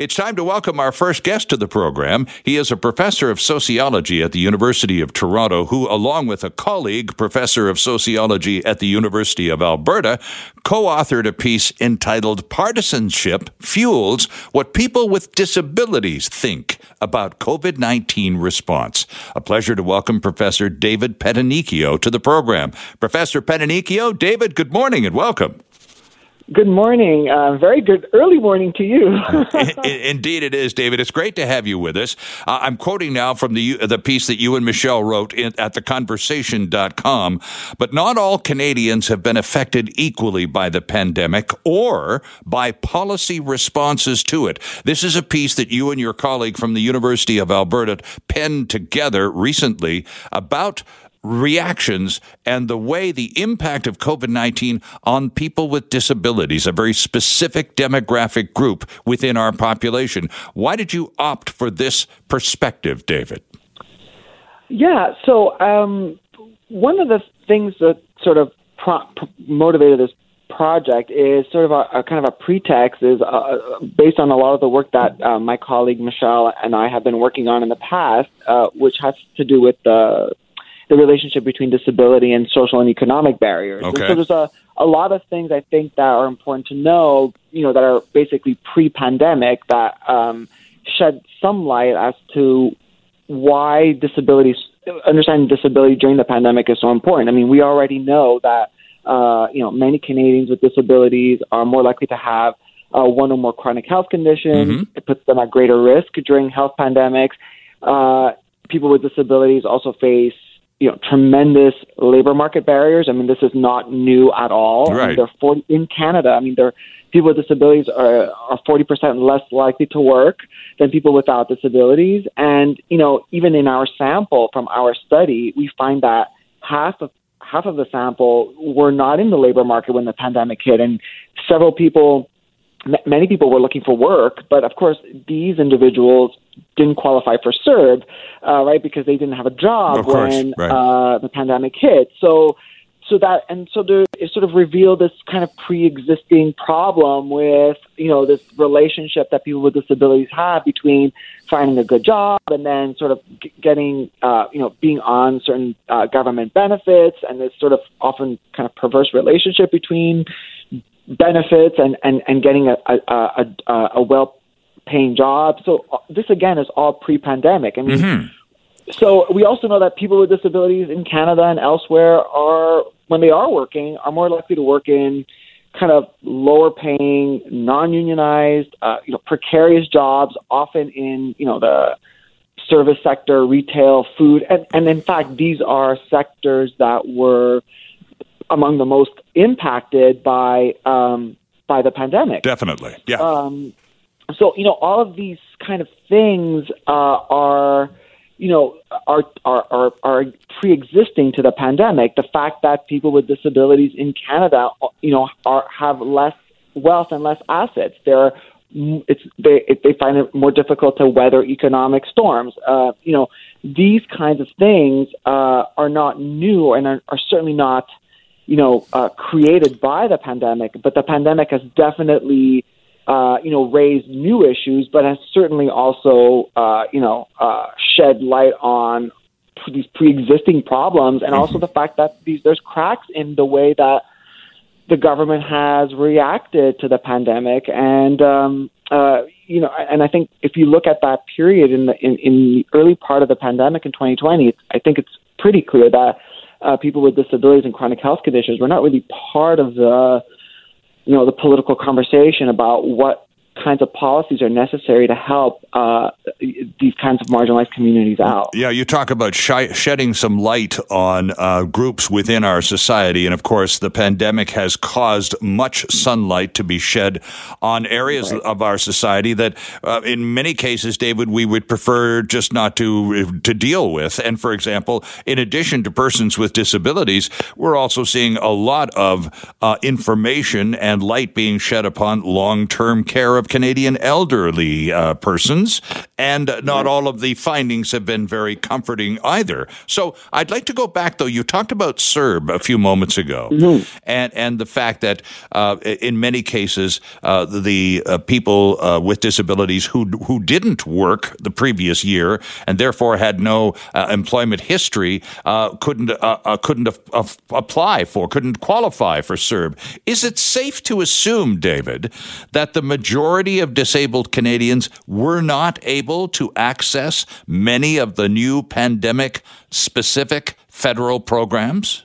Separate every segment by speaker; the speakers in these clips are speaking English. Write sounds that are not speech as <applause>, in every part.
Speaker 1: It's time to welcome our first guest to the program. He is a professor of sociology at the University of Toronto, who, along with a colleague, professor of sociology at the University of Alberta, co authored a piece entitled Partisanship Fuels What People with Disabilities Think About COVID 19 Response. A pleasure to welcome Professor David Pettinicchio to the program. Professor Pettinicchio, David, good morning and welcome.
Speaker 2: Good morning. Uh, very good early morning to you. <laughs>
Speaker 1: Indeed, it is, David. It's great to have you with us. Uh, I'm quoting now from the the piece that you and Michelle wrote in, at theconversation.com. But not all Canadians have been affected equally by the pandemic or by policy responses to it. This is a piece that you and your colleague from the University of Alberta penned together recently about reactions and the way the impact of COVID 19 on people with disabilities, a very specific demographic group within our population. Why did you opt for this perspective, David?
Speaker 2: Yeah, so um, one of the things that sort of pro- motivated this project is sort of a, a kind of a pretext is uh, based on a lot of the work that uh, my colleague Michelle and I have been working on in the past, uh, which has to do with the the relationship between disability and social and economic barriers.
Speaker 1: Okay.
Speaker 2: So there's a, a lot of things I think that are important to know, you know, that are basically pre-pandemic that um, shed some light as to why disabilities, understanding disability during the pandemic is so important. I mean, we already know that, uh, you know, many Canadians with disabilities are more likely to have uh, one or more chronic health conditions. Mm-hmm. It puts them at greater risk during health pandemics. Uh, people with disabilities also face you know tremendous labor market barriers. I mean, this is not new at all.
Speaker 1: Right. I
Speaker 2: mean, they're 40, in Canada. I mean, they're people with disabilities are are forty percent less likely to work than people without disabilities. And you know, even in our sample from our study, we find that half of half of the sample were not in the labor market when the pandemic hit, and several people many people were looking for work, but of course, these individuals didn't qualify for CERB, uh, right? Because they didn't have a job when
Speaker 1: right.
Speaker 2: uh, the pandemic hit. So, so that and so there, it sort of revealed this kind of pre-existing problem with you know this relationship that people with disabilities have between finding a good job and then sort of g- getting uh, you know being on certain uh, government benefits and this sort of often kind of perverse relationship between benefits and and and getting a a a, a well paying job. So uh, this again is all pre-pandemic. I mean, mm-hmm. so we also know that people with disabilities in Canada and elsewhere are when they are working are more likely to work in kind of lower paying, non-unionized, uh, you know, precarious jobs, often in you know the service sector, retail, food, and, and in fact, these are sectors that were among the most impacted by um, by the pandemic.
Speaker 1: Definitely, yeah.
Speaker 2: Um, so you know, all of these kind of things uh, are you know are, are are are pre-existing to the pandemic. The fact that people with disabilities in Canada, you know, are have less wealth and less assets. They're it's they they find it more difficult to weather economic storms. Uh, you know, these kinds of things uh, are not new and are, are certainly not you know, uh, created by the pandemic, but the pandemic has definitely, uh, you know, raised new issues, but has certainly also, uh, you know, uh, shed light on these pre-existing problems, and also mm-hmm. the fact that these there's cracks in the way that the government has reacted to the pandemic, and um, uh, you know, and I think if you look at that period in the in, in the early part of the pandemic in 2020, I think it's pretty clear that uh, people with disabilities and chronic health conditions were not really part of the you know the political conversation about what kinds of policies are necessary to help uh, these kinds of marginalized communities out.
Speaker 1: Yeah, you talk about shedding some light on uh, groups within our society. And of course, the pandemic has caused much sunlight to be shed on areas right. of our society that, uh, in many cases, David, we would prefer just not to, to deal with. And for example, in addition to persons with disabilities, we're also seeing a lot of uh, information and light being shed upon long term care of Canadian elderly uh, persons and not all of the findings have been very comforting either. So I'd like to go back, though. You talked about CERB a few moments ago, mm-hmm. and and the fact that uh, in many cases uh, the uh, people uh, with disabilities who who didn't work the previous year and therefore had no uh, employment history uh, couldn't couldn't apply for, couldn't qualify for CERB. Is it safe to assume, David, that the majority of disabled Canadians were not able to access many of the new pandemic specific federal programs?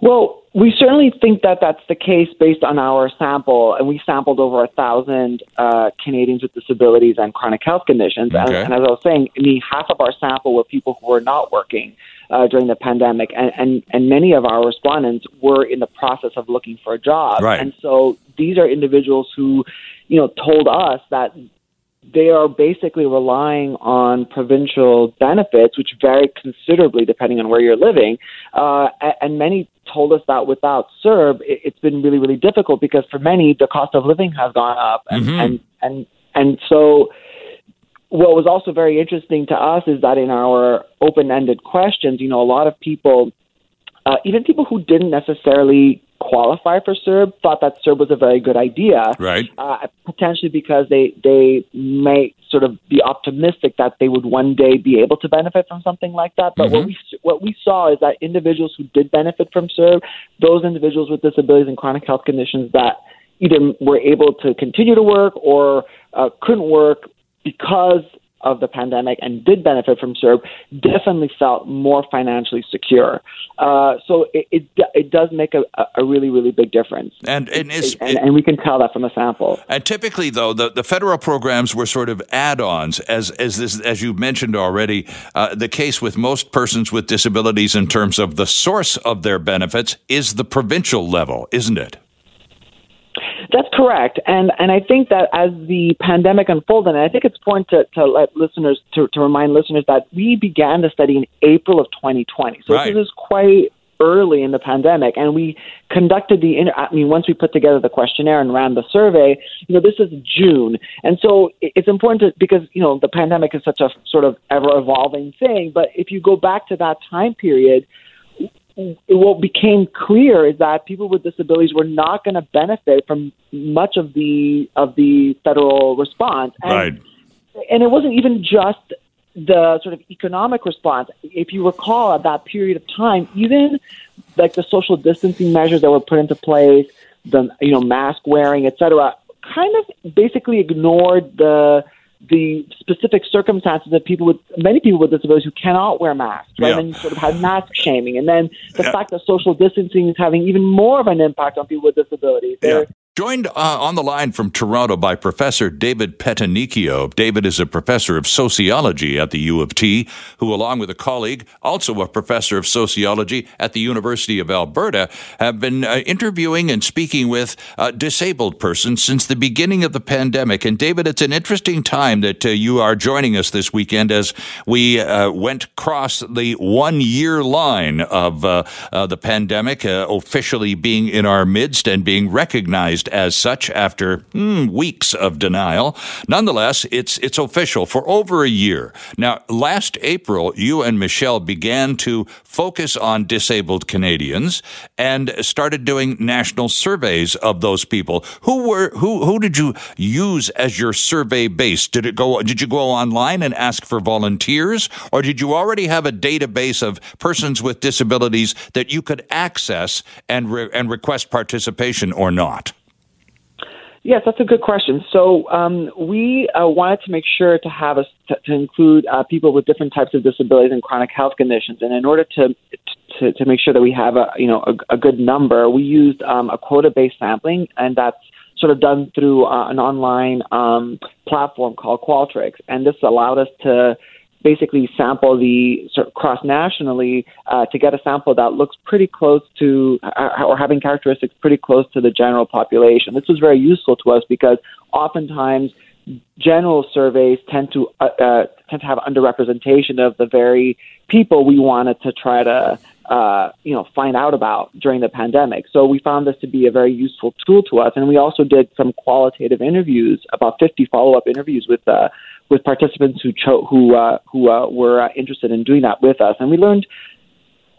Speaker 2: Well, we certainly think that that's the case based on our sample, and we sampled over a thousand uh, Canadians with disabilities and chronic health conditions. Okay. And, and, as I was saying, I mean, half of our sample were people who were not working uh, during the pandemic, and, and and many of our respondents were in the process of looking for a job.
Speaker 1: Right.
Speaker 2: And so these are individuals who, you know, told us that they are basically relying on provincial benefits, which vary considerably depending on where you're living. Uh, and many told us that without CERB, it's been really, really difficult because for many, the cost of living has gone up. And, mm-hmm. and, and, and so what was also very interesting to us is that in our open ended questions, you know, a lot of people, uh, even people who didn't necessarily qualify for CERB thought that CERB was a very good idea.
Speaker 1: Right.
Speaker 2: Uh, potentially because they they may sort of be optimistic that they would one day be able to benefit from something like that. But mm-hmm. what we what we saw is that individuals who did benefit from CERB, those individuals with disabilities and chronic health conditions that either were able to continue to work or uh, couldn't work because of the pandemic and did benefit from CERB definitely felt more financially secure. Uh, so it, it, it does make a, a really really big difference,
Speaker 1: and and,
Speaker 2: it, and, and, we can tell that from the sample.
Speaker 1: And typically, though, the, the federal programs were sort of add-ons, as as this as you mentioned already. Uh, the case with most persons with disabilities in terms of the source of their benefits is the provincial level, isn't it?
Speaker 2: That's correct, and and I think that as the pandemic unfolded, and I think it's important to, to let listeners to, to remind listeners that we began the study in April of 2020, so
Speaker 1: right.
Speaker 2: this is quite early in the pandemic, and we conducted the. Inter- I mean, once we put together the questionnaire and ran the survey, you know, this is June, and so it's important to because you know the pandemic is such a sort of ever evolving thing. But if you go back to that time period, what became clear is that people with disabilities were not going to benefit from much of the of the federal response.
Speaker 1: And, right.
Speaker 2: And it wasn't even just the sort of economic response. If you recall, at that period of time, even like the social distancing measures that were put into place, the you know mask wearing, et cetera, kind of basically ignored the the specific circumstances of people with many people with disabilities who cannot wear masks, right? Yeah. And you sort of have mask shaming, and then the yeah. fact that social distancing is having even more of an impact on people with disabilities.
Speaker 1: Yeah. Joined uh, on the line from Toronto by Professor David Pettinicchio. David is a professor of sociology at the U of T, who, along with a colleague, also a professor of sociology at the University of Alberta, have been uh, interviewing and speaking with uh, disabled persons since the beginning of the pandemic. And David, it's an interesting time that uh, you are joining us this weekend as we uh, went across the one year line of uh, the pandemic, officially being in our midst and being recognized as such after mm, weeks of denial. Nonetheless, it's it's official for over a year. Now, last April, you and Michelle began to focus on disabled Canadians and started doing national surveys of those people. Who were who who did you use as your survey base? Did it go did you go online and ask for volunteers or did you already have a database of persons with disabilities that you could access and re- and request participation or not?
Speaker 2: Yes, that's a good question. So um, we uh, wanted to make sure to have us to, to include uh, people with different types of disabilities and chronic health conditions, and in order to to, to make sure that we have a you know a, a good number, we used um, a quota-based sampling, and that's sort of done through uh, an online um, platform called Qualtrics, and this allowed us to basically sample the sort of cross nationally uh, to get a sample that looks pretty close to uh, or having characteristics pretty close to the general population. This was very useful to us because oftentimes general surveys tend to uh, uh, tend to have underrepresentation of the very people we wanted to try to uh, you know find out about during the pandemic. So we found this to be a very useful tool to us, and we also did some qualitative interviews, about 50 follow up interviews with uh, with participants who cho- who uh, who uh, were uh, interested in doing that with us, and we learned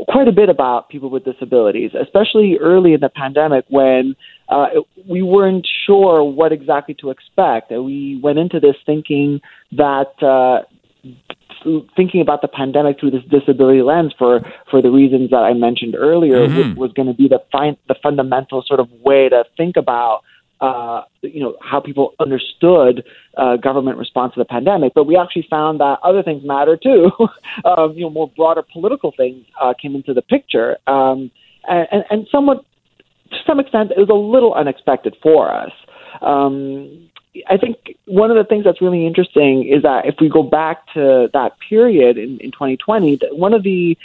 Speaker 2: quite a bit about people with disabilities, especially early in the pandemic when uh, we weren't sure what exactly to expect. We went into this thinking that uh, thinking about the pandemic through this disability lens for for the reasons that I mentioned earlier mm-hmm. was, was going to be the the fundamental sort of way to think about uh, you know how people understood uh, government response to the pandemic, but we actually found that other things matter too. <laughs> um, you know, more broader political things uh, came into the picture, um, and, and somewhat to some extent, it was a little unexpected for us. Um, I think one of the things that's really interesting is that if we go back to that period in, in 2020, one of the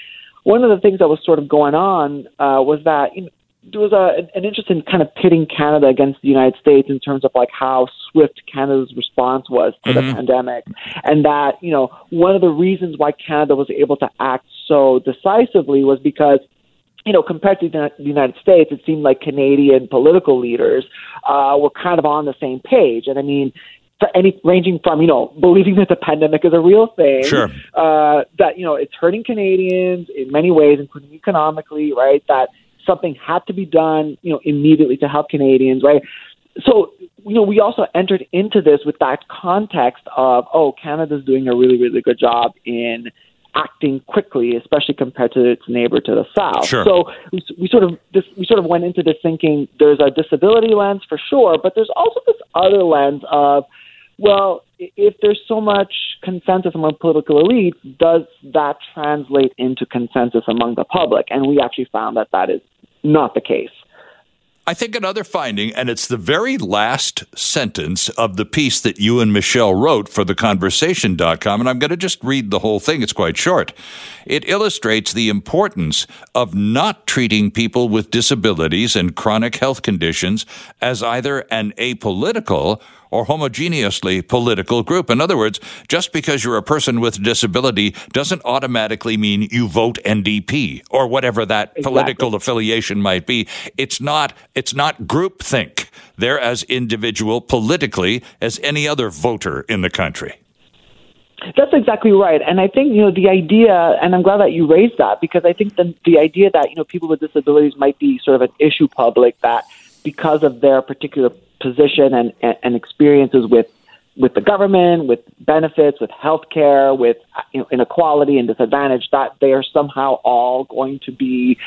Speaker 2: one of the things that was sort of going on uh, was that you know, there was a, an interest in kind of pitting Canada against the United States in terms of like how swift Canada's response was to mm-hmm. the pandemic, and that you know one of the reasons why Canada was able to act so decisively was because you know, compared to the United States, it seemed like Canadian political leaders uh, were kind of on the same page. And I mean, for any ranging from you know believing that the pandemic is a real thing,
Speaker 1: sure.
Speaker 2: uh, that you know it's hurting Canadians in many ways, including economically, right? That something had to be done, you know, immediately to help Canadians, right? So you know, we also entered into this with that context of oh, Canada's doing a really really good job in acting quickly, especially compared to its neighbor to the south.
Speaker 1: Sure.
Speaker 2: So we, we sort of this, we sort of went into this thinking there's a disability lens for sure, but there's also this other lens of well, if there's so much consensus among political elites, does that translate into consensus among the public? And we actually found that that is not the case.
Speaker 1: I think another finding, and it's the very last sentence of the piece that you and Michelle wrote for theconversation.com, and I'm going to just read the whole thing. It's quite short. It illustrates the importance of not treating people with disabilities and chronic health conditions as either an apolitical or homogeneously political group. In other words, just because you're a person with disability doesn't automatically mean you vote NDP or whatever that exactly. political affiliation might be. It's not it's not groupthink. They're as individual politically as any other voter in the country.
Speaker 2: That's exactly right. And I think, you know, the idea, and I'm glad that you raised that because I think the, the idea that, you know, people with disabilities might be sort of an issue public that because of their particular position and, and, experiences with with the government, with benefits, with health care, with you know, inequality and disadvantage, that they are somehow all going to be,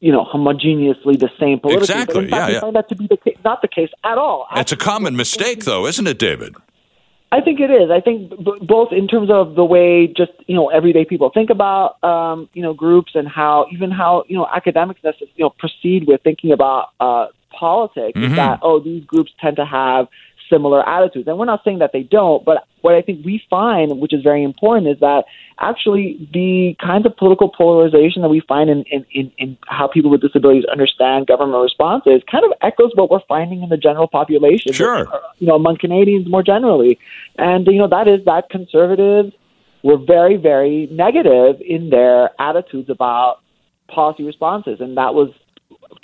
Speaker 2: you know, homogeneously the same politically.
Speaker 1: Exactly. But fact,
Speaker 2: yeah, yeah. find that to be the not the case at all.
Speaker 1: It's a common mistake, though, isn't it, David?
Speaker 2: I think it is. I think b- both in terms of the way just you know everyday people think about um, you know groups and how even how you know academics you know proceed with thinking about uh, politics mm-hmm. is that oh these groups tend to have similar attitudes. And we're not saying that they don't but what i think we find which is very important is that actually the kinds of political polarization that we find in, in, in, in how people with disabilities understand government responses kind of echoes what we're finding in the general population
Speaker 1: sure.
Speaker 2: you know among canadians more generally. And you know that is that conservatives were very very negative in their attitudes about policy responses. And that was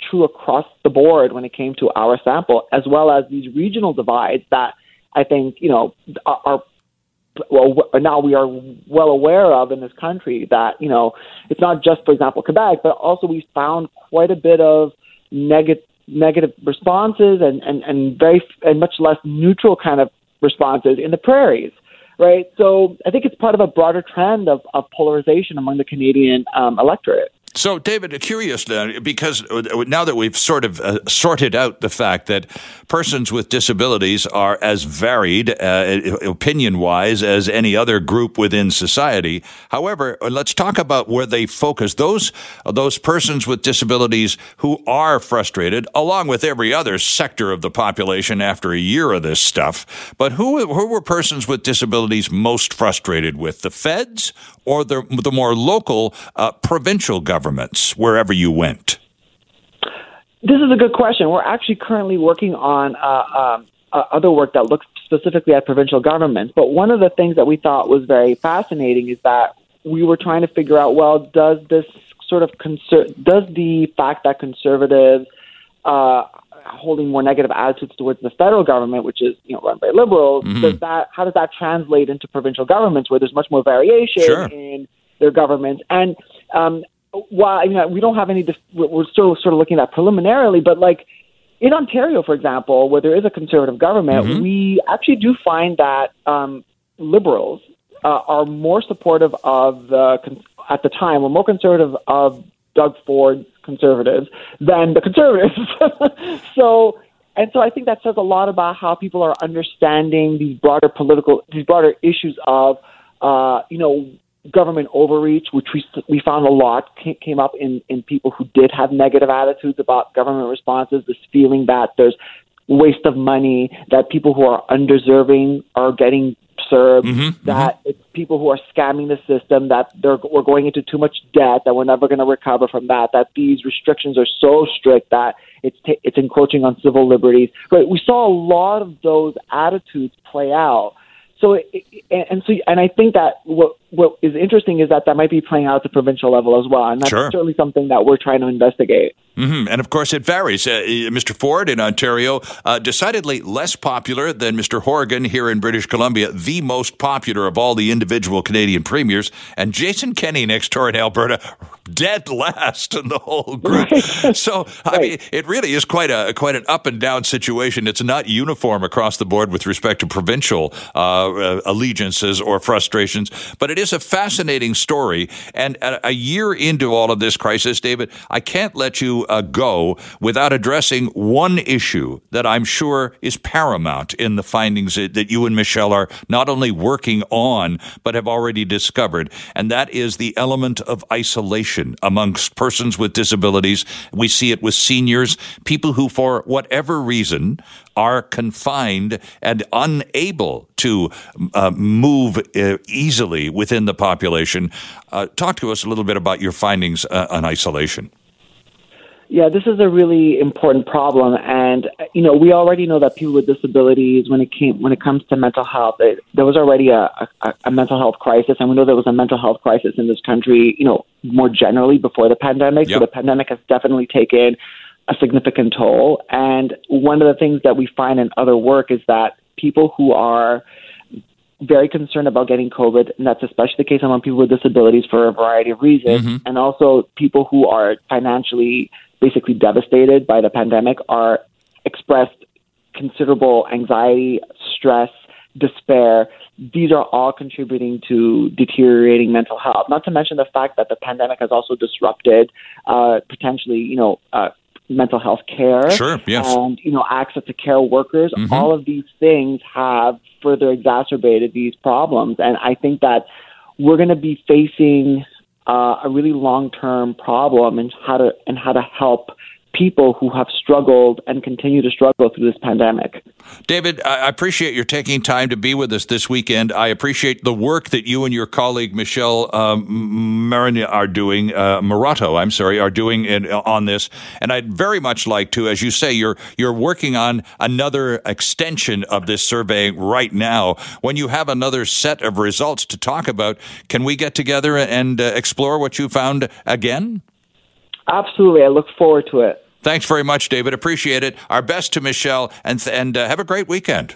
Speaker 2: true across the board when it came to our sample, as well as these regional divides that I think you know are, are well now we are well aware of in this country. That you know it's not just, for example, Quebec, but also we found quite a bit of negative negative responses and, and, and very and much less neutral kind of responses in the prairies right? So I think it's part of a broader trend of, of polarization among the Canadian um, electorate.
Speaker 1: So, David, curious now, because now that we've sort of uh, sorted out the fact that persons with disabilities are as varied, uh, opinion wise, as any other group within society. However, let's talk about where they focus. Those, those persons with disabilities who are frustrated, along with every other sector of the population after a year of this stuff. But who, who were persons with disabilities most frustrated with? The feds or the, the more local uh, provincial governments wherever you went?
Speaker 2: This is a good question. We're actually currently working on uh, um, uh, other work that looks specifically at provincial governments. But one of the things that we thought was very fascinating is that we were trying to figure out well, does this sort of conser- does the fact that conservatives uh, holding more negative attitudes towards the federal government, which is you know run by liberals, mm-hmm. does that how does that translate into provincial governments where there's much more variation
Speaker 1: sure.
Speaker 2: in their governments? And um, while I mean, we don't have any, we're still sort of looking at preliminarily, but like in Ontario, for example, where there is a conservative government, mm-hmm. we actually do find that um, liberals uh, are more supportive of the at the time were more conservative of Doug Ford conservatives than the conservatives. <laughs> so and so I think that says a lot about how people are understanding these broader political these broader issues of uh, you know government overreach, which we we found a lot came up in in people who did have negative attitudes about government responses. This feeling that there's waste of money, that people who are undeserving are getting served, mm-hmm, mm-hmm. that mm-hmm. it's people who are scamming the system, that they're we're going into too much debt, that we're never going to recover from that, that these restrictions are so strict that it's t- it's encroaching on civil liberties. But we saw a lot of those attitudes play out so and so and I think that what what is interesting is that that might be playing out at the provincial level as well, and that's
Speaker 1: sure.
Speaker 2: certainly something that we're trying to investigate.
Speaker 1: Mm-hmm. And of course, it varies. Uh, Mr. Ford in Ontario, uh, decidedly less popular than Mr. Horgan here in British Columbia, the most popular of all the individual Canadian premiers, and Jason Kenney next door in Alberta, dead last in the whole <laughs> group. So, I right. mean, it really is quite a quite an up and down situation. It's not uniform across the board with respect to provincial uh, uh allegiances or frustrations, but it is a fascinating story. And a year into all of this crisis, David, I can't let you go without addressing one issue that I'm sure is paramount in the findings that you and Michelle are not only working on, but have already discovered. And that is the element of isolation amongst persons with disabilities. We see it with seniors, people who, for whatever reason, are confined and unable to uh, move uh, easily within the population. Uh, talk to us a little bit about your findings uh, on isolation.
Speaker 2: Yeah, this is a really important problem, and you know we already know that people with disabilities, when it came when it comes to mental health, it, there was already a, a, a mental health crisis, and we know there was a mental health crisis in this country, you know, more generally before the pandemic. Yep. So the pandemic has definitely taken a significant toll, and one of the things that we find in other work is that people who are very concerned about getting COVID, and that's especially the case among people with disabilities for a variety of reasons, mm-hmm. and also people who are financially basically devastated by the pandemic are expressed considerable anxiety, stress, despair. These are all contributing to deteriorating mental health. Not to mention the fact that the pandemic has also disrupted uh, potentially, you know, uh, mental health care
Speaker 1: sure, yes.
Speaker 2: and you know access to care workers. Mm-hmm. All of these things have further exacerbated these problems, and I think that we're going to be facing uh, a really long term problem and how to and how to help people who have struggled and continue to struggle through this pandemic.
Speaker 1: David, I appreciate your taking time to be with us this weekend. I appreciate the work that you and your colleague Michelle um, Marina are doing, uh, Maroto, I'm sorry, are doing in, on this. And I'd very much like to, as you say, you're you're working on another extension of this survey right now. When you have another set of results to talk about, can we get together and uh, explore what you found again?
Speaker 2: Absolutely. I look forward to it.
Speaker 1: Thanks very much, David. Appreciate it. Our best to Michelle, and, and uh, have a great weekend.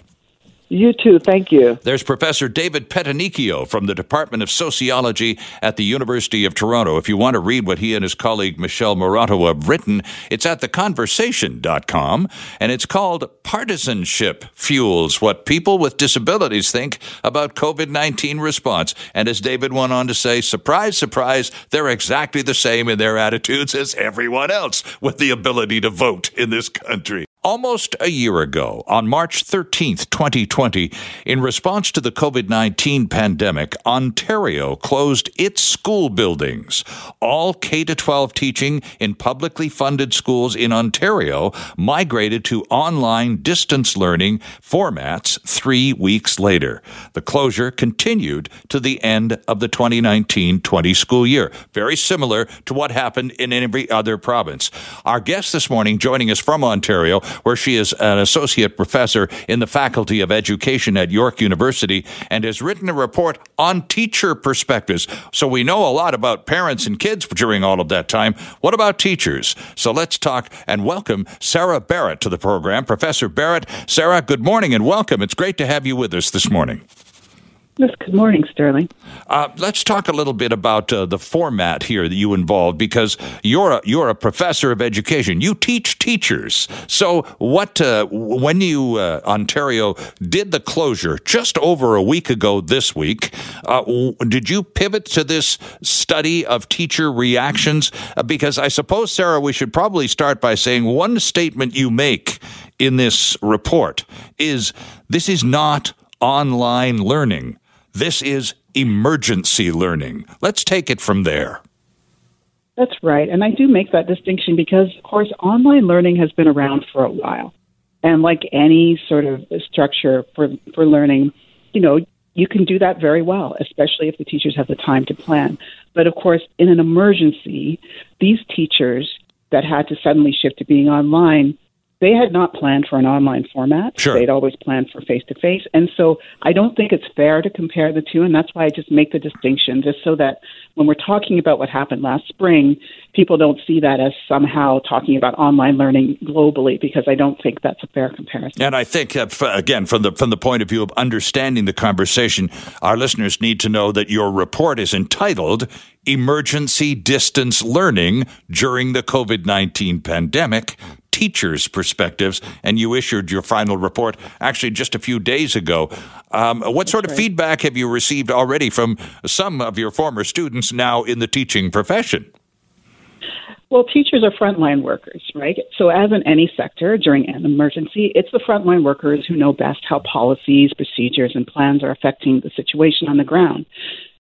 Speaker 2: You too. Thank you.
Speaker 1: There's Professor David Pettinicchio from the Department of Sociology at the University of Toronto. If you want to read what he and his colleague Michelle Maroto have written, it's at theconversation.com and it's called Partisanship Fuels What People with Disabilities Think About COVID 19 Response. And as David went on to say, surprise, surprise, they're exactly the same in their attitudes as everyone else with the ability to vote in this country. Almost a year ago, on March 13th, 2020, in response to the COVID 19 pandemic, Ontario closed its school buildings. All K 12 teaching in publicly funded schools in Ontario migrated to online distance learning formats three weeks later. The closure continued to the end of the 2019 20 school year, very similar to what happened in every other province. Our guest this morning, joining us from Ontario, where she is an associate professor in the Faculty of Education at York University and has written a report on teacher perspectives. So we know a lot about parents and kids during all of that time. What about teachers? So let's talk and welcome Sarah Barrett to the program. Professor Barrett, Sarah, good morning and welcome. It's great to have you with us this morning.
Speaker 3: Yes, good morning, Sterling.
Speaker 1: Uh, let's talk a little bit about uh, the format here that you involved, because you're a, you're a professor of education. You teach teachers. So, what uh, when you uh, Ontario did the closure just over a week ago this week, uh, did you pivot to this study of teacher reactions? Uh, because I suppose, Sarah, we should probably start by saying one statement you make in this report is this is not online learning. This is emergency learning. Let's take it from there.
Speaker 3: That's right. And I do make that distinction because, of course, online learning has been around for a while. And like any sort of structure for, for learning, you know, you can do that very well, especially if the teachers have the time to plan. But of course, in an emergency, these teachers that had to suddenly shift to being online they had not planned for an online format.
Speaker 1: Sure.
Speaker 3: They'd always planned for face to face. And so I don't think it's fair to compare the two. And that's why I just make the distinction, just so that when we're talking about what happened last spring, people don't see that as somehow talking about online learning globally, because I don't think that's a fair comparison.
Speaker 1: And I think, uh, again, from the, from the point of view of understanding the conversation, our listeners need to know that your report is entitled Emergency Distance Learning During the COVID 19 Pandemic teachers' perspectives, and you issued your final report actually just a few days ago. Um, what sort of feedback have you received already from some of your former students now in the teaching profession?
Speaker 3: Well, teachers are frontline workers, right? So, as in any sector during an emergency, it's the frontline workers who know best how policies, procedures, and plans are affecting the situation on the ground.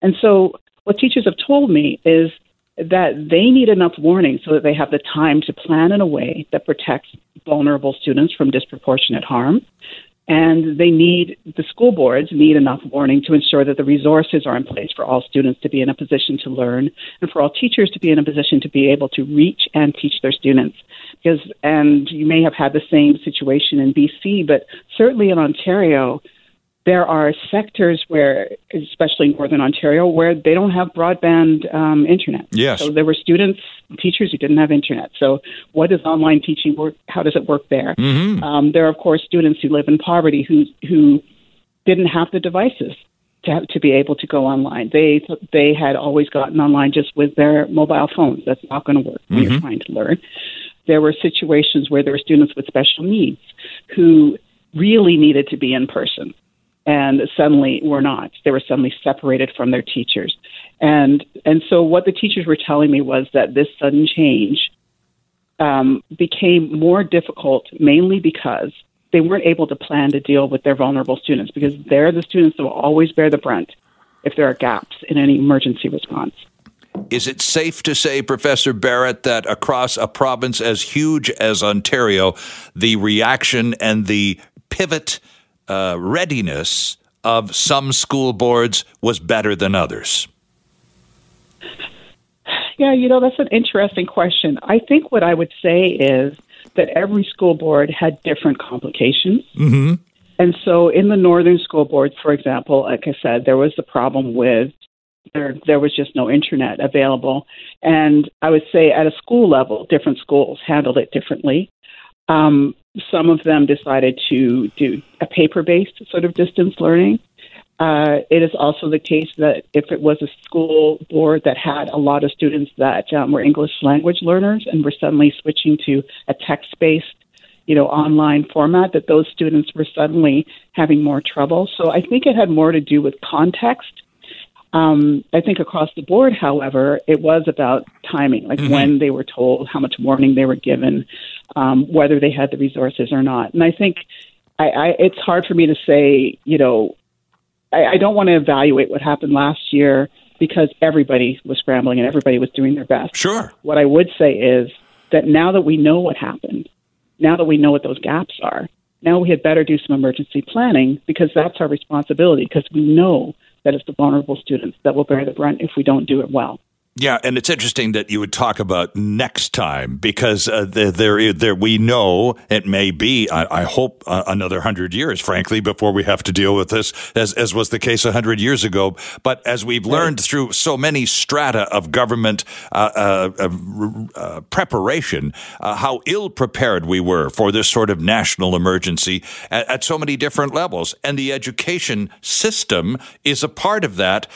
Speaker 3: And so, what teachers have told me is that they need enough warning so that they have the time to plan in a way that protects vulnerable students from disproportionate harm. And they need, the school boards need enough warning to ensure that the resources are in place for all students to be in a position to learn and for all teachers to be in a position to be able to reach and teach their students. Because, and you may have had the same situation in BC, but certainly in Ontario, there are sectors where, especially in Northern Ontario, where they don't have broadband um, internet.
Speaker 1: Yes.
Speaker 3: So there were students, teachers who didn't have internet. So what does online teaching work? How does it work there?
Speaker 1: Mm-hmm.
Speaker 3: Um, there are, of course, students who live in poverty who who didn't have the devices to have, to be able to go online. They they had always gotten online just with their mobile phones. That's not going to work when mm-hmm. you're trying to learn. There were situations where there were students with special needs who really needed to be in person and suddenly were not. They were suddenly separated from their teachers. And and so what the teachers were telling me was that this sudden change um, became more difficult, mainly because they weren't able to plan to deal with their vulnerable students because they're the students that will always bear the brunt if there are gaps in any emergency response.
Speaker 1: Is it safe to say, Professor Barrett, that across a province as huge as Ontario, the reaction and the pivot uh, readiness of some school boards was better than others?
Speaker 3: Yeah, you know, that's an interesting question. I think what I would say is that every school board had different complications.
Speaker 1: Mm-hmm.
Speaker 3: And so in the northern school boards, for example, like I said, there was the problem with there there was just no internet available. And I would say at a school level, different schools handled it differently. Um, some of them decided to do a paper based sort of distance learning. Uh, it is also the case that if it was a school board that had a lot of students that um, were English language learners and were suddenly switching to a text based, you know, online format, that those students were suddenly having more trouble. So I think it had more to do with context um, I think across the board, however, it was about timing, like mm-hmm. when they were told, how much warning they were given, um, whether they had the resources or not. And I think I, I, it's hard for me to say, you know, I, I don't want to evaluate what happened last year because everybody was scrambling and everybody was doing their best.
Speaker 1: Sure.
Speaker 3: What I would say is that now that we know what happened, now that we know what those gaps are, now we had better do some emergency planning because that's our responsibility because we know that it's the vulnerable students that will bear the brunt if we don't do it well.
Speaker 1: Yeah, and it's interesting that you would talk about next time because uh, there, there, we know it may be. I, I hope uh, another hundred years, frankly, before we have to deal with this, as as was the case a hundred years ago. But as we've learned through so many strata of government uh, uh, uh preparation, uh, how ill prepared we were for this sort of national emergency at, at, so many different levels, and the education system is a part of that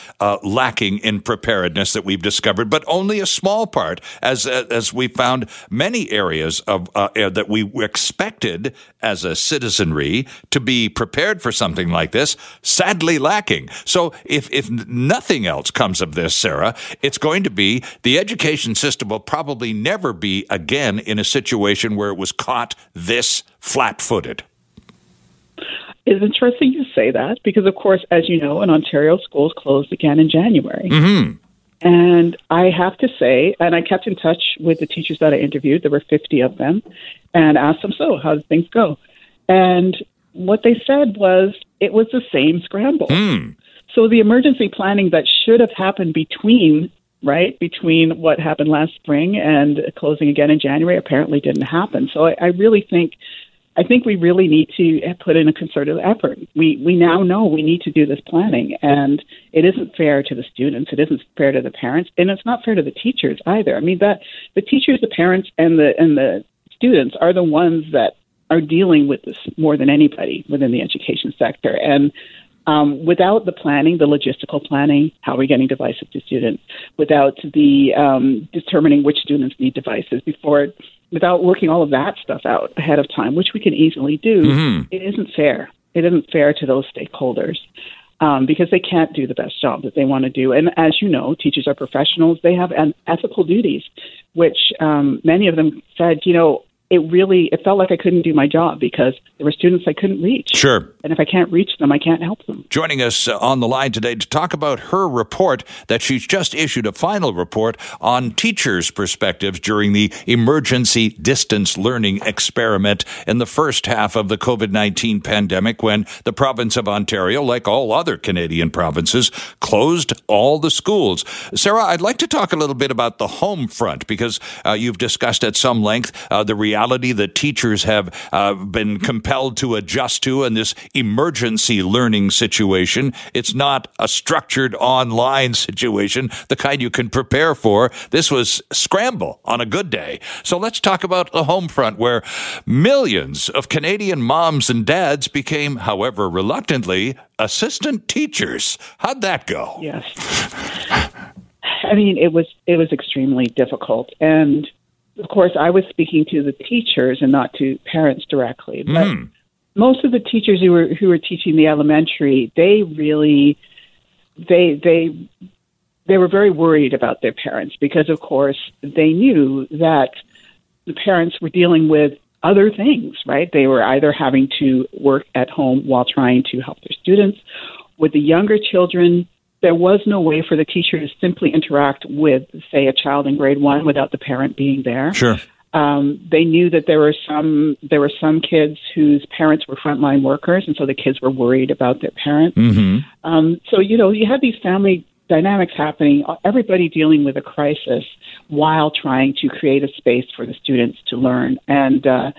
Speaker 1: lacking in preparedness that we've discussed but only a small part, as as we found many areas of uh, that we expected as a citizenry to be prepared for something like this, sadly lacking. So if if nothing else comes of this, Sarah, it's going to be the education system will probably never be again in a situation where it was caught this flat-footed.
Speaker 3: It's interesting you say that because, of course, as you know, in Ontario, schools closed again in January.
Speaker 1: Mm-hmm.
Speaker 3: And I have to say, and I kept in touch with the teachers that I interviewed, there were 50 of them, and asked them, so how did things go? And what they said was it was the same scramble.
Speaker 1: Mm.
Speaker 3: So the emergency planning that should have happened between, right, between what happened last spring and closing again in January apparently didn't happen. So I, I really think I think we really need to put in a concerted effort. We we now know we need to do this planning, and it isn't fair to the students. It isn't fair to the parents, and it's not fair to the teachers either. I mean that the teachers, the parents, and the and the students are the ones that are dealing with this more than anybody within the education sector. And um, without the planning, the logistical planning, how are we getting devices to students? Without the um, determining which students need devices before without working all of that stuff out ahead of time, which we can easily do,
Speaker 1: mm-hmm.
Speaker 3: it isn't fair. It isn't fair to those stakeholders um, because they can't do the best job that they want to do. And as you know, teachers are professionals; they have an ethical duties, which um, many of them said, you know, it really it felt like I couldn't do my job because there were students I couldn't reach.
Speaker 1: Sure.
Speaker 3: And if I can't reach them, I can't help them.
Speaker 1: Joining us uh, on the line today to talk about her report that she's just issued a final report on teachers' perspectives during the emergency distance learning experiment in the first half of the COVID-19 pandemic when the province of Ontario, like all other Canadian provinces, closed all the schools. Sarah, I'd like to talk a little bit about the home front because uh, you've discussed at some length uh, the reality reality that teachers have uh, been compelled to adjust to in this emergency learning situation. It's not a structured online situation, the kind you can prepare for. This was scramble on a good day. So let's talk about the home front where millions of Canadian moms and dads became, however reluctantly, assistant teachers. How'd that go?
Speaker 3: Yes. I mean, it was it was extremely difficult, and of course, I was speaking to the teachers and not to parents directly. But
Speaker 1: mm.
Speaker 3: most of the teachers who were who were teaching the elementary, they really they they they were very worried about their parents because, of course, they knew that the parents were dealing with other things, right? They were either having to work at home while trying to help their students. With the younger children, there was no way for the teacher to simply interact with, say, a child in grade one without the parent being there.
Speaker 1: Sure.
Speaker 3: Um, they knew that there were some there were some kids whose parents were frontline workers, and so the kids were worried about their parents.
Speaker 1: Mm-hmm.
Speaker 3: Um, so you know you had these family dynamics happening. Everybody dealing with a crisis while trying to create a space for the students to learn. And uh,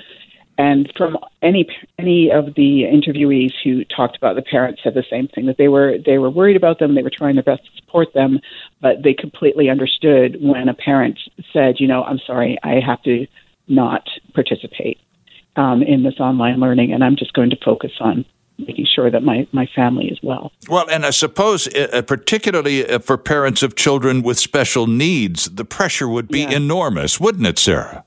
Speaker 3: and from any any of the interviewees who talked about the parents said the same thing that they were they were worried about them, they were trying their best to support them, but they completely understood when a parent said, you know, I'm sorry, I have to not participate um, in this online learning, and I'm just going to focus on making sure that my, my family is well.
Speaker 1: Well, and I suppose, uh, uh particularly uh, for parents of children with special needs, the pressure would be yeah. enormous, wouldn't it, Sarah?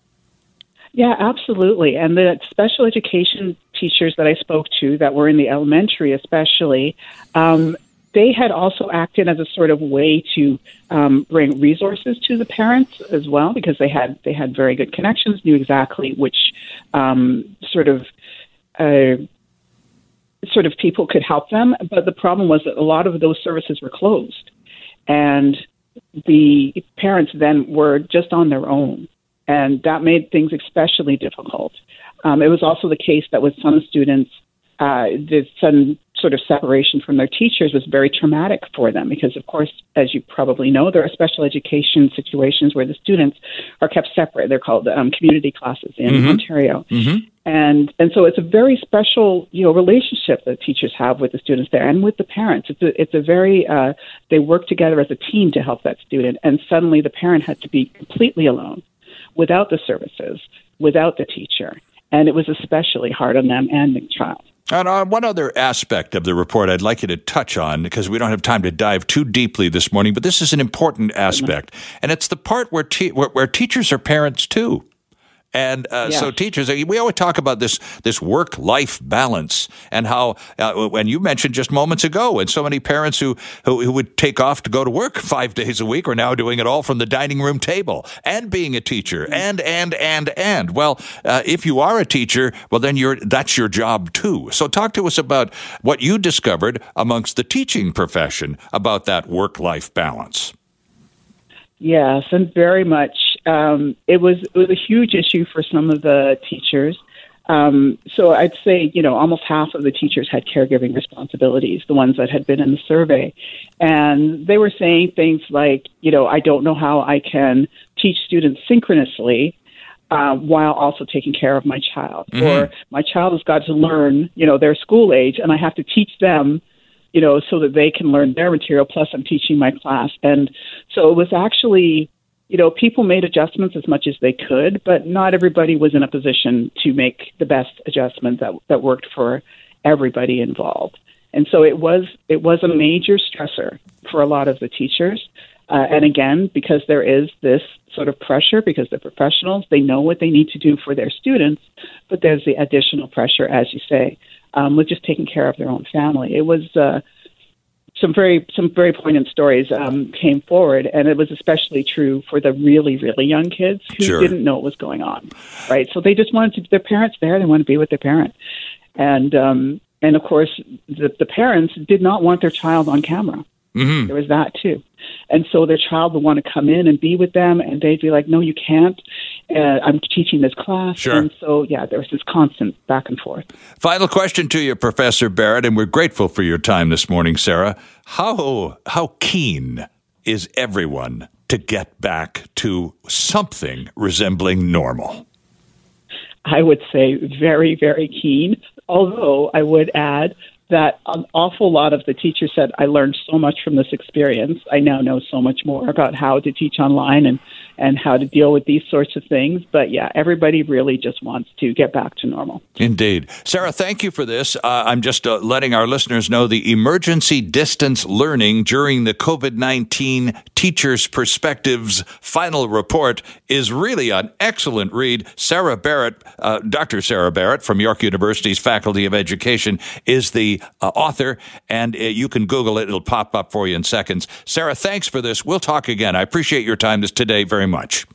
Speaker 3: Yeah, absolutely. And the special education teachers that I spoke to that were in the elementary, especially, um, they had also acted as a sort of way to um, bring resources to the parents as well, because they had they had very good connections, knew exactly which um, sort of uh, sort of people could help them. But the problem was that a lot of those services were closed, and the parents then were just on their own and that made things especially difficult. Um, it was also the case that with some students, uh, the, some sort of separation from their teachers was very traumatic for them because, of course, as you probably know, there are special education situations where the students are kept separate. They're called um, community classes in mm-hmm. Ontario. Mm-hmm. And and so it's a very special you know relationship that teachers have with the students there and with the parents. It's a it's a very uh, they work together as a team to help that student. And suddenly the parent had to be completely alone, without the services, without the teacher, and it was especially hard on them and the child.
Speaker 1: And uh, one other aspect of the report I'd like you to touch on, because we don't have time to dive too deeply this morning, but this is an important aspect, and it's the part where, te- where, where teachers are parents too. And uh, yeah. so, teachers, uh, we always talk about this this work life balance and how, uh, when you mentioned just moments ago, and so many parents who, who, who would take off to go to work <laughs> five days a week are now doing it all from the dining room table and being a teacher mm-hmm. and and and and. Well, uh, if you are a teacher, well then you're that's your job too. So, talk to us about what you discovered amongst the teaching profession about that work life balance.
Speaker 3: Yes, and very much um, it was it was a huge issue for some of the teachers. Um, so I'd say, you know, almost half of the teachers had caregiving responsibilities, the ones that had been in the survey. And they were saying things like, you know, I don't know how I can teach students synchronously uh, while also taking care of my child. Mm-hmm. Or my child has got to learn, you know, their school age, and I have to teach them, you know, so that they can learn their material, plus I'm teaching my class. And so it was actually you know, people made adjustments as much as they could, but not everybody was in a position to make the best adjustment that that worked for everybody involved. And so it was it was a major stressor for a lot of the teachers. Uh, and again, because there is this sort of pressure, because they're professionals, they know what they need to do for their students, but there's the additional pressure, as you say, um, with just taking care of their own family. It was uh, some very some very poignant stories um, came forward, and it was especially true for the really really young kids who sure. didn't know what was going on, right? So they just wanted to their parents there; they wanted to be with their parent, and um, and of course the, the parents did not want their child on camera. Mm-hmm. There was that too. And so their child would want to come in and be with them, and they'd be like, "No, you can't. Uh, I'm teaching this class."
Speaker 1: Sure.
Speaker 3: And so, yeah, there was this constant back and forth.
Speaker 1: Final question to you, Professor Barrett, and we're grateful for your time this morning, Sarah. How how keen is everyone to get back to something resembling normal?
Speaker 3: I would say very, very keen. Although I would add that an awful lot of the teachers said, I learned so much from this experience. I now know so much more about how to teach online and, and how to deal with these sorts of things. But yeah, everybody really just wants to get back to normal.
Speaker 1: Indeed. Sarah, thank you for this. Uh, I'm just uh, letting our listeners know the emergency distance learning during the COVID 19 Teachers' Perspectives final report is really an excellent read. Sarah Barrett, uh, Dr. Sarah Barrett from York University's Faculty of Education, is the uh, author, and uh, you can Google it. It'll pop up for you in seconds. Sarah, thanks for this. We'll talk again. I appreciate your time this today very much.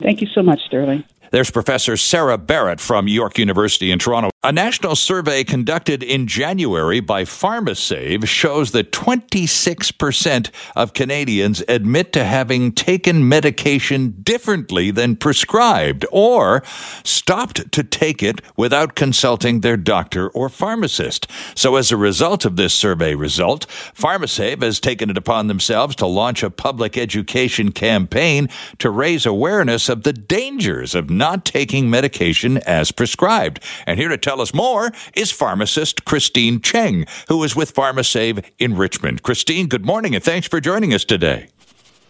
Speaker 3: Thank you so much, Sterling.
Speaker 1: There's Professor Sarah Barrett from York University in Toronto. A national survey conducted in January by PharmaSave shows that 26% of Canadians admit to having taken medication differently than prescribed or stopped to take it without consulting their doctor or pharmacist. So, as a result of this survey result, PharmaSave has taken it upon themselves to launch a public education campaign to raise awareness of the dangers of not taking medication as prescribed. And here to tell us more is pharmacist Christine Cheng, who is with PharmaSave in Richmond. Christine, good morning and thanks for joining us today.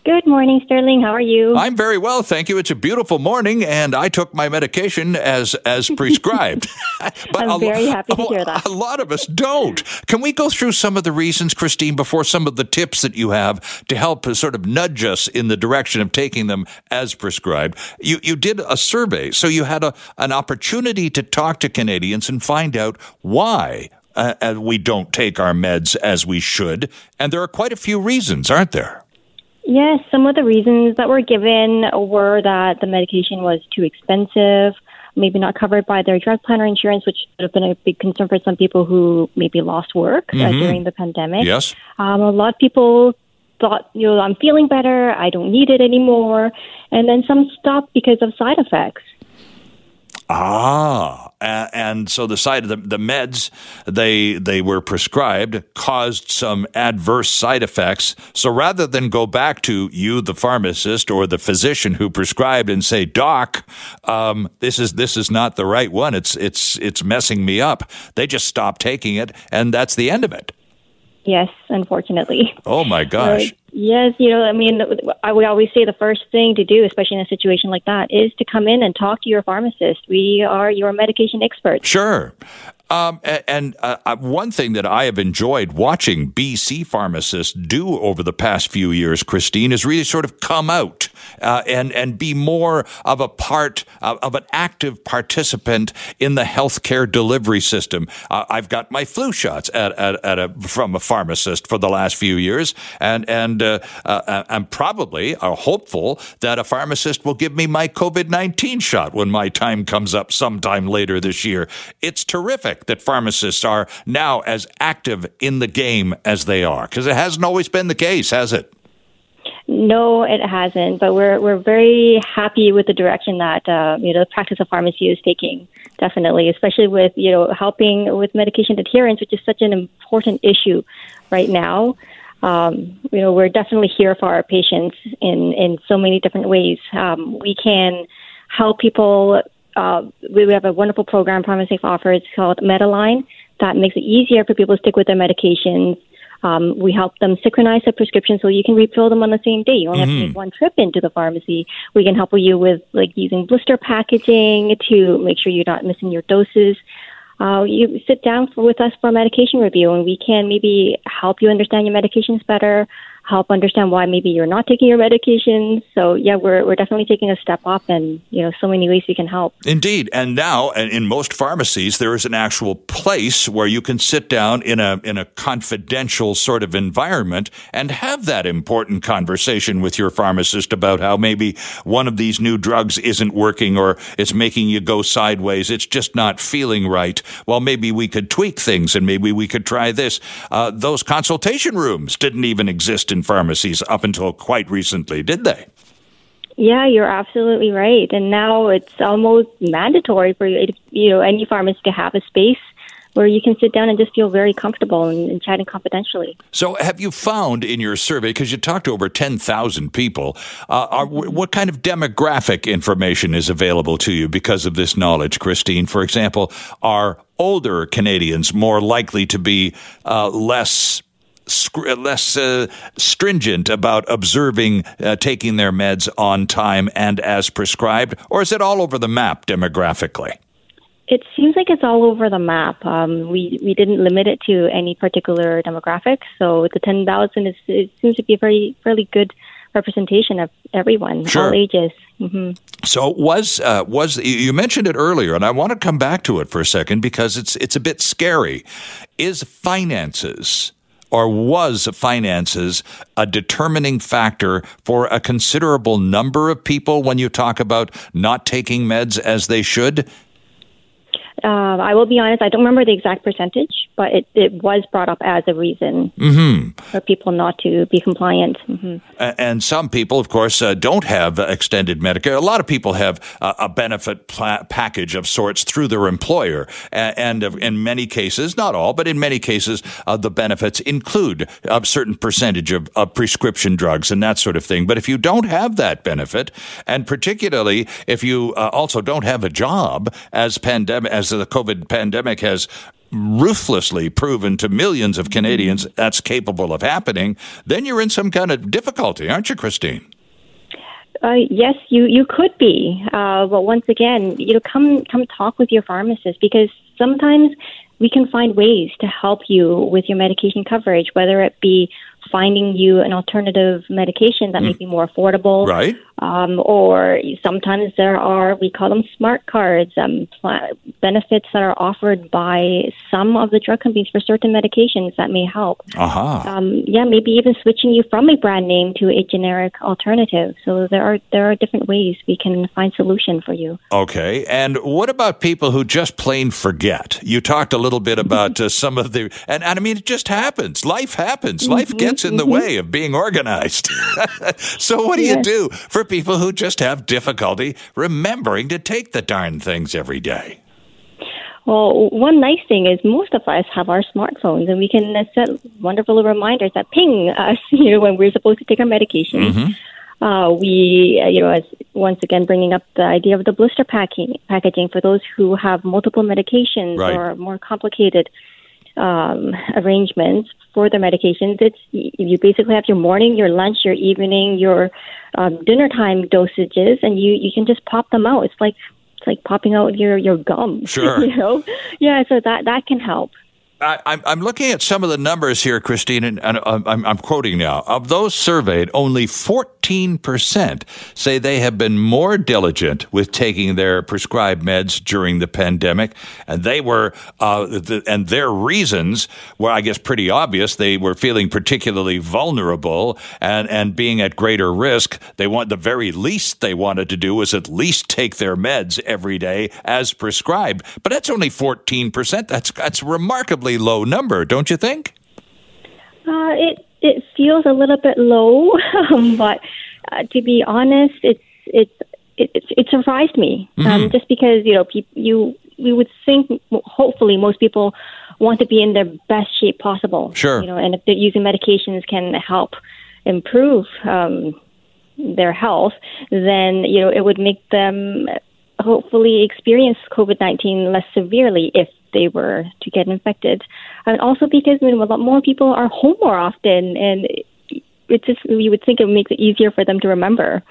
Speaker 4: Good morning, Sterling. How are you?
Speaker 1: I'm very well, thank you. It's a beautiful morning, and I took my medication as as <laughs> prescribed. <laughs>
Speaker 4: but I'm very happy to hear <laughs> that.
Speaker 1: A lot of us don't. Can we go through some of the reasons, Christine, before some of the tips that you have to help sort of nudge us in the direction of taking them as prescribed? You you did a survey, so you had a an opportunity to talk to Canadians and find out why uh, uh we don't take our meds as we should, and there are quite a few reasons, aren't there?
Speaker 4: Yes, some of the reasons that were given were that the medication was too expensive, maybe not covered by their drug plan or insurance, which would have been a big concern for some people who maybe lost work uh, mm-hmm. uh, during the pandemic.
Speaker 1: Yes.
Speaker 4: Um, a lot of people thought, you know, I'm feeling better, I don't need it anymore. And then some stopped because of side effects.
Speaker 1: Ah, and so the side of the, the meds they they were prescribed caused some adverse side effects. So rather than go back to you, the pharmacist or the physician who prescribed, and say, "Doc, um, this is this is not the right one. It's it's it's messing me up," they just stop taking it, and that's the end of it.
Speaker 4: Yes, unfortunately.
Speaker 1: Oh my gosh.
Speaker 4: Yes, you know, I mean, I would always say the first thing to do, especially in a situation like that, is to come in and talk to your pharmacist. We are your medication experts.
Speaker 1: Sure. Um, and uh, uh, one thing that I have enjoyed watching BC pharmacists do over the past few years, Christine, is really sort of come out uh, and and be more of a part of, of an active participant in the healthcare delivery system. Uh, I've got my flu shots at, at, at, a, from a pharmacist for the last few years, and and uh, uh, I'm probably hopeful that a pharmacist will give me my COVID nineteen shot when my time comes up sometime later this year. It's terrific that pharmacists are now as active in the game as they are? Because it hasn't always been the case, has it?
Speaker 4: No, it hasn't. But we're we're very happy with the direction that uh, you know the practice of pharmacy is taking. Definitely, especially with you know helping with medication adherence, which is such an important issue right now. Um, you know, we're definitely here for our patients in in so many different ways. Um, we can help people uh, we have a wonderful program PharmaSave offers called Mediline that makes it easier for people to stick with their medications. Um, we help them synchronize their prescriptions so you can refill them on the same day. You only mm-hmm. have to make mm-hmm. one trip into the pharmacy. We can help you with like using blister packaging to make sure you're not missing your doses. Uh, you sit down for, with us for a medication review, and we can maybe help you understand your medications better, help understand why maybe you're not taking your medications. So yeah, we're we're definitely taking a step up, and you know, so many ways we can help.
Speaker 1: Indeed, and now in most pharmacies, there is an actual place where you can sit down in a in a confidential sort of environment and have that important conversation with your pharmacist about how maybe one of these new drugs isn't working or it's making you go sideways. It's just not feeling right. Well, maybe we could tweak things, and maybe we could try this. Uh, those consultation rooms didn't even exist in pharmacies up until quite recently, did they?
Speaker 4: Yeah, you're absolutely right. And now it's almost mandatory for you—you know any pharmacy to have a space where you can sit down and just feel very comfortable and, and chatting confidentially.
Speaker 1: So, have you found in your survey, because you talked to over 10,000 people, uh, are, what kind of demographic information is available to you because of this knowledge, Christine? For example, are older Canadians more likely to be uh, less less uh, stringent about observing uh, taking their meds on time and as prescribed, or is it all over the map demographically?
Speaker 4: It seems like it's all over the map. Um, we we didn't limit it to any particular demographic, so the ten thousand is it seems to be a very fairly good representation of everyone,
Speaker 1: sure.
Speaker 4: all ages. Mm-hmm.
Speaker 1: So was uh, was you mentioned it earlier, and I want to come back to it for a second because it's it's a bit scary. Is finances or was finances a determining factor for a considerable number of people when you talk about not taking meds as they should?
Speaker 4: Uh, I will be honest, I don't remember the exact percentage, but it, it was brought up as a reason
Speaker 1: mm-hmm.
Speaker 4: for people not to be compliant. Mm-hmm.
Speaker 1: And some people, of course, uh, don't have extended Medicare. A lot of people have uh, a benefit pla- package of sorts through their employer. And, and, in many cases, not all, but in many cases, uh, the benefits include a certain percentage of, of prescription drugs and that sort of thing. But if you don't have that benefit, and particularly if you uh, also don't have a job as pandemic, as the COVID pandemic has ruthlessly proven to millions of Canadians that's capable of happening, then you're in some kind of difficulty, aren't you, Christine?
Speaker 4: Uh, yes, you you could be, uh, but once again, you know, come come talk with your pharmacist because sometimes we can find ways to help you with your medication coverage, whether it be finding you an alternative medication that mm. may be more affordable.
Speaker 1: Right.
Speaker 4: Um, or sometimes there are, we call them smart cards, um, pl- benefits that are offered by some of the drug companies for certain medications that may help.
Speaker 1: Uh-huh.
Speaker 4: Um, yeah, maybe even switching you from a brand name to a generic alternative. So there are there are different ways we can find solution for you.
Speaker 1: Okay. And what about people who just plain forget? You talked a little bit about uh, some of the, and, and I mean, it just happens. Life happens. Life mm-hmm, gets in mm-hmm. the way of being organized. <laughs> so what do yes. you do for people who just have difficulty remembering to take the darn things every day?
Speaker 4: Well, one nice thing is most of us have our smartphones, and we can set wonderful reminders that ping us, <laughs> you know, when we're supposed to take our medication. Mm-hmm. Uh, we, uh, you know, as once again bringing up the idea of the blister packing, packaging for those who have multiple medications
Speaker 1: Right.
Speaker 4: or more complicated um, arrangements for the medications. It's you basically have your morning, your lunch, your evening, your um, dinner time dosages, and you you can just pop them out. It's like it's like popping out your your gum. <laughs>
Speaker 1: Sure.
Speaker 4: you know, yeah. So that that can help.
Speaker 1: I, I'm, I'm looking at some of the numbers here, Christine, and, uh, I'm, I'm quoting now. Of those surveyed, only 14% say they have been more diligent with taking their prescribed meds during the pandemic, and they were, uh, the, and their reasons were, I guess, pretty obvious. They were feeling particularly vulnerable and, and being at greater risk. They want the very least they wanted to do was at least take their meds every day as prescribed. But that's only 14%. That's that's a remarkably low number, don't you think?
Speaker 4: Uh, it it feels a little bit low, <laughs> um, but uh, to be honest, it's it's it, it, it surprised me. Um, just because you know peop- you we would think hopefully most people want to be in their best shape possible.
Speaker 1: Sure.
Speaker 4: You know, and if they're using medications can help improve um, their health, then you know it would make them hopefully experience COVID nineteen less severely if they were to get infected, and also because know, a lot more people are home more often, and it's just you would think it makes it easier for them to remember.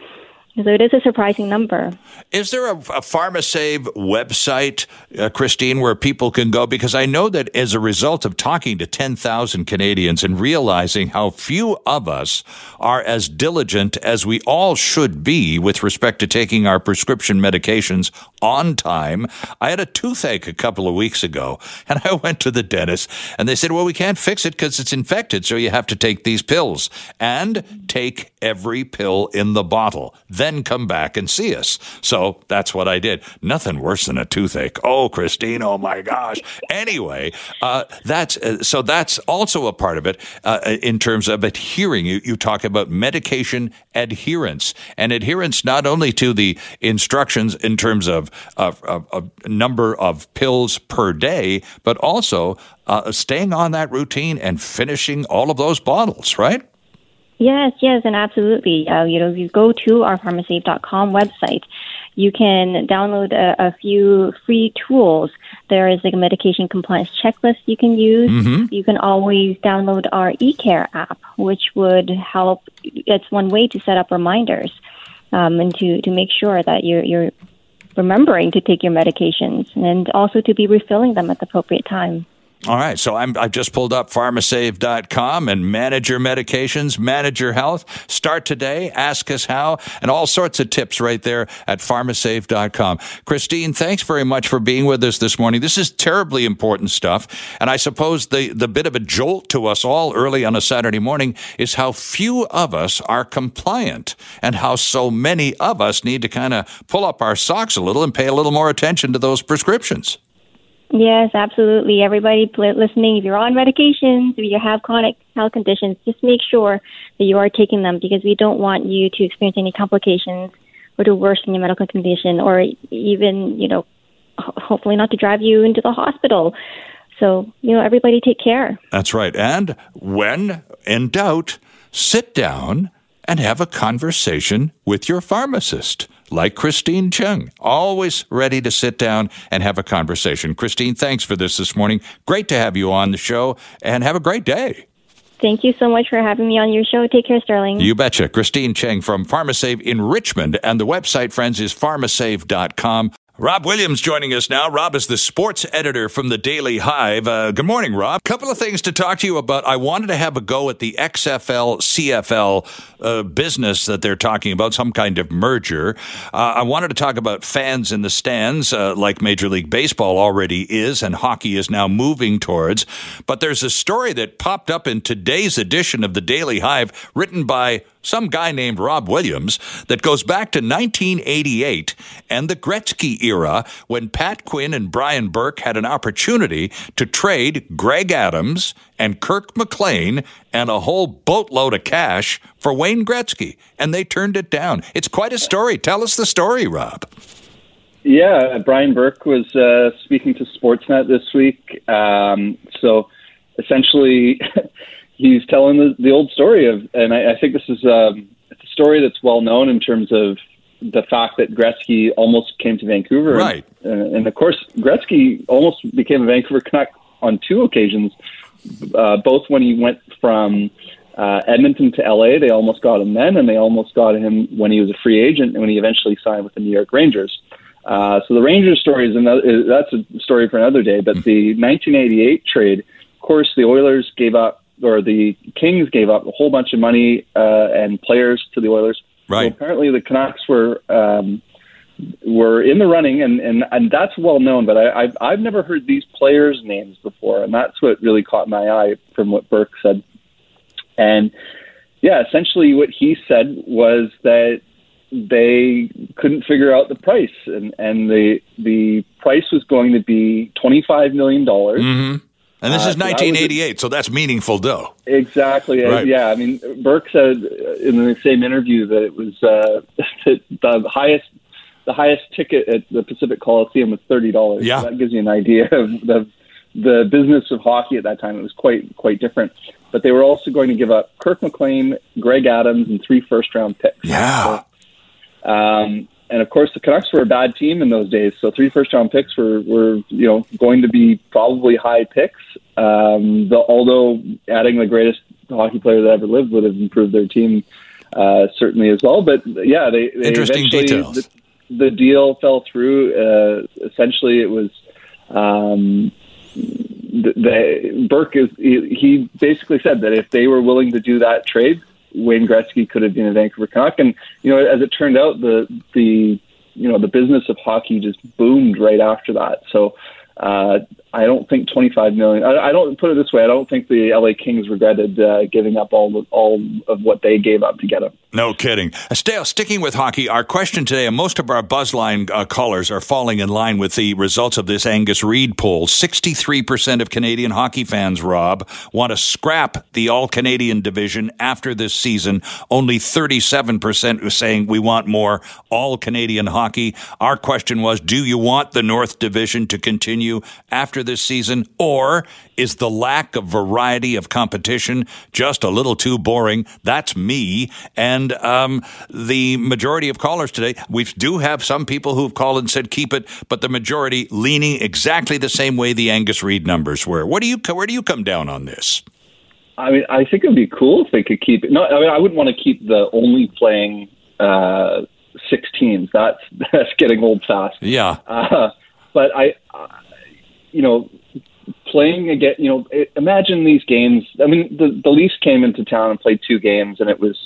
Speaker 4: So it is a surprising number.
Speaker 1: Is there a, a PharmaSave website, uh, Christine, where people can go? Because I know that as a result of talking to 10,000 Canadians and realizing how few of us are as diligent as we all should be with respect to taking our prescription medications on time, I had a toothache a couple of weeks ago <laughs> and I went to the dentist and they said, well, we can't fix it because it's infected. So you have to take these pills and take every pill in the bottle then come back and see us. So that's what I did. Nothing worse than a toothache. Oh, Christine, oh my gosh. Anyway, uh, that's uh, so that's also a part of it uh, in terms of adhering. You, you talk about medication adherence and adherence not only to the instructions in terms of, of, of, of number of pills per day, but also uh, staying on that routine and finishing all of those bottles, right?
Speaker 4: Yes, yes, and absolutely. Uh, you know, if you go to our pharmacysave.com website, you can download a, a, few free tools. There is like a medication compliance checklist you can use.
Speaker 1: Mm-hmm.
Speaker 4: You can always download our eCare app, which would help. It's one way to set up reminders um, and to, to make sure that you're, you're remembering to take your medications and also to be refilling them at the appropriate time.
Speaker 1: All right. So I'm, I've just pulled up pharmasave.com and manage your medications, manage your health. Start today. Ask us how and all sorts of tips right there at pharmasave.com. Christine, thanks very much for being with us this morning. This is terribly important stuff. And I suppose the, the bit of a jolt to us all early on a Saturday morning is how few of us are compliant and how so many of us need to kind of pull up our socks a little and pay a little more attention to those prescriptions.
Speaker 4: Yes, absolutely. Everybody listening, if you're on medications, if you have chronic health conditions, just make sure that you are taking them because we don't want you to experience any complications or to worsen your medical condition or even, you know, hopefully not to drive you into the hospital. So, you know, everybody take care.
Speaker 1: That's right. And when in doubt, sit down and have a conversation with your pharmacist like Christine Chung, always ready to sit down and have a conversation. Christine, thanks for this this morning. Great to have you on the show and have a great day.
Speaker 4: Thank you so much for having me on your show. Take care, Sterling.
Speaker 1: You betcha. Christine Cheng from PharmaSave in Richmond. And the website, friends, is pharmasave.com. Rob Williams joining us now. Rob is the sports editor from the Daily Hive. Uh, good morning, Rob. Couple of things to talk to you about. I wanted to have a go at the XFL CFL uh, business that they're talking about, some kind of merger. Uh, I wanted to talk about fans in the stands, uh, like Major League Baseball already is, and hockey is now moving towards. But there's a story that popped up in today's edition of the Daily Hive, written by some guy named Rob Williams that goes back to 1988 and the Gretzky era when Pat Quinn and Brian Burke had an opportunity to trade Greg Adams and Kirk McLean and a whole boatload of cash for Wayne Gretzky, and they turned it down. It's quite a story. Tell us the story, Rob.
Speaker 5: Yeah, Brian Burke was uh, speaking to Sportsnet this week. Um, so essentially, <laughs> he's telling the, the old story of, and I, I think this is um, it's a story that's well known in terms of the fact that Gretzky almost came to Vancouver.
Speaker 1: Right.
Speaker 5: And, uh, and of course, Gretzky almost became a Vancouver Canuck on two occasions, uh, both when he went from uh, Edmonton to LA. They almost got him then, and they almost got him when he was a free agent and when he eventually signed with the New York Rangers. Uh, so the Rangers story is another. That's a story for another day. But the 1988 trade, of course, the Oilers gave up, or the Kings gave up a whole bunch of money uh, and players to the Oilers.
Speaker 1: Right.
Speaker 5: So apparently, the Canucks were um, were in the running, and and and that's well known. But I, I've I've never heard these players' names before, and that's what really caught my eye from what Burke said. And yeah, essentially, what he said was that they couldn't figure out the price, and and the the price was going to be twenty five million dollars.
Speaker 1: Mm-hmm. And this
Speaker 5: Uh,
Speaker 1: is
Speaker 5: so that
Speaker 1: 1988, so that's meaningful dough.
Speaker 5: Exactly.
Speaker 1: Right.
Speaker 5: Yeah. I mean, Burke said in the same interview that it was uh, <laughs> that the highest the highest ticket at the Pacific Coliseum was thirty dollars.
Speaker 1: Yeah.
Speaker 5: So that gives you an idea of the the business of hockey at that time. It was quite quite different. But they were also going to give up Kirk McLean, Greg Adams, and three first round picks.
Speaker 1: Yeah.
Speaker 5: Um, and of course, the Canucks were a bad team in those days. So three first round picks were, were you know going to be probably high picks. Um, the, although adding the greatest hockey player that ever lived would have improved their team uh, certainly as well. But yeah, they, they
Speaker 1: Interesting details.
Speaker 5: The, the deal fell through. Uh, essentially, it was. Um, the, the Burke is he, he basically said that if they were willing to do that trade, Wayne Gretzky could have been a Vancouver Canuck. And you know, as it turned out, the the you know the business of hockey just boomed right after that. So uh, I don't think 25 million. I, I don't put it this way. I don't think the LA Kings regretted uh, giving up all all of what they gave up to get him.
Speaker 1: No kidding. Still, sticking with hockey, our question today, and most of our Buzzline uh, callers are falling in line with the results of this Angus Reid poll. 63% of Canadian hockey fans, Rob, want to scrap the All Canadian division after this season. Only 37% are saying we want more All Canadian hockey. Our question was do you want the North Division to continue after this season, or is the lack of variety of competition just a little too boring? That's me. And um, the majority of callers today, we do have some people who've called and said keep it, but the majority leaning exactly the same way the Angus Reid numbers were. What do you? Where do you come down on this?
Speaker 5: I mean, I think it'd be cool if they could keep it. No, I mean, I wouldn't want to keep the only playing uh, six teams. That's <laughs> that's getting old fast.
Speaker 1: Yeah.
Speaker 5: Uh, but I, you know, playing again. You know, imagine these games. I mean, the the Leafs came into town and played two games, and it was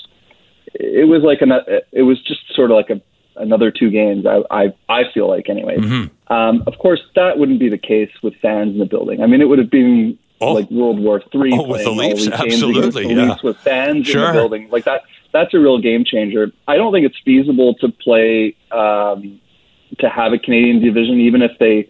Speaker 5: it was like an it was just sort of like a another two games. I I, I feel like anyway.
Speaker 1: Mm-hmm.
Speaker 5: Um, of course, that wouldn't be the case with fans in the building. I mean, it would have been
Speaker 1: Oh.
Speaker 5: like World War Three.
Speaker 1: Oh, with the Leafs, absolutely,
Speaker 5: the
Speaker 1: yeah.
Speaker 5: Leafs with fans in the building like that. That's a real game changer. I don't think it's feasible to play um, to have a Canadian division, even if they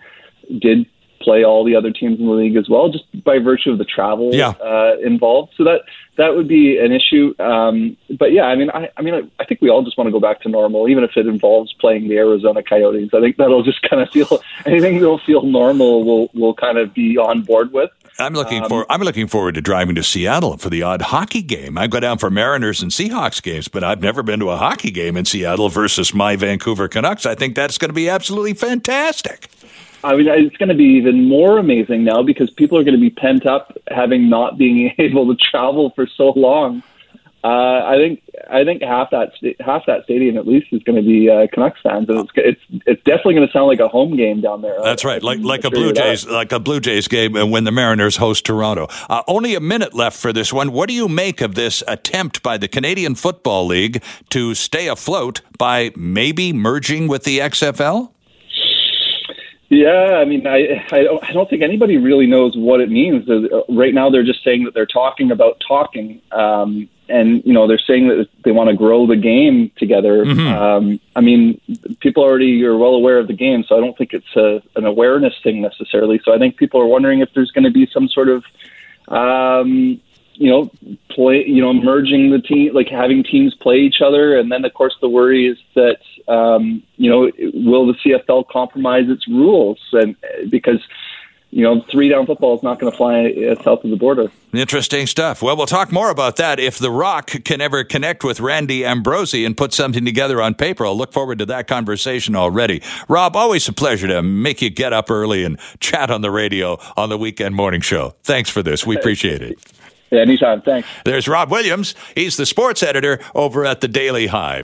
Speaker 5: did play all the other teams in the league as well, just by virtue of the travel
Speaker 1: Yeah.
Speaker 5: uh, involved. So that that would be an issue. Um, but yeah, I mean, I, I mean, I, I think we all just want to go back to normal, even if it involves playing the Arizona Coyotes. I think that'll just kind of feel <laughs> anything that'll feel normal. We'll we'll kind of be on board with.
Speaker 1: I'm looking
Speaker 5: Um,
Speaker 1: for. I'm looking forward to driving to Seattle for the odd hockey game. I go down for Mariners and Seahawks games, but I've never been to a hockey game in Seattle versus my Vancouver Canucks. I think that's going to be absolutely fantastic.
Speaker 5: I mean, it's going to be even more amazing now because people are going to be pent up having not being <laughs> able to travel for so long. Uh, I think I think half that sta- half that stadium at least is going to be uh, Canucks fans, and it's it's it's definitely going to sound like a home game down there.
Speaker 1: That's right, like
Speaker 5: can
Speaker 1: like a Blue. Jays, like a Blue Jays game uh, when the Mariners host Toronto. Uh, only a minute left for this one. What do you make of this attempt by the Canadian Football League to stay afloat by maybe merging with the XFL?
Speaker 5: Yeah, I mean, I I don't, I don't think anybody really knows what it means. Uh, Right now, they're just saying that they're talking about talking, um, and you know, they're saying that they want to grow the game together. Um, I mean, people already are well aware of the game, so I don't think it's a, an awareness thing necessarily. So I think people are wondering if there's going to be some sort of um, you know, play, you know, merging the team, like having teams play each other. And then, of course, the worry is that, um, you know, will the CFL compromise its rules? And because, you know, three down football is not going to fly uh, south of the border.
Speaker 1: Interesting stuff. Well, we'll talk more about that if The Rock can ever connect with Randy Ambrosie and put something together on paper. I'll look forward to that conversation already. Rob, always a pleasure to make you get up early and chat on the radio on the weekend morning show. Thanks for this. We appreciate it.
Speaker 5: Anytime. Thanks.
Speaker 1: There's Rob Williams. He's the sports editor over at the Daily Hive.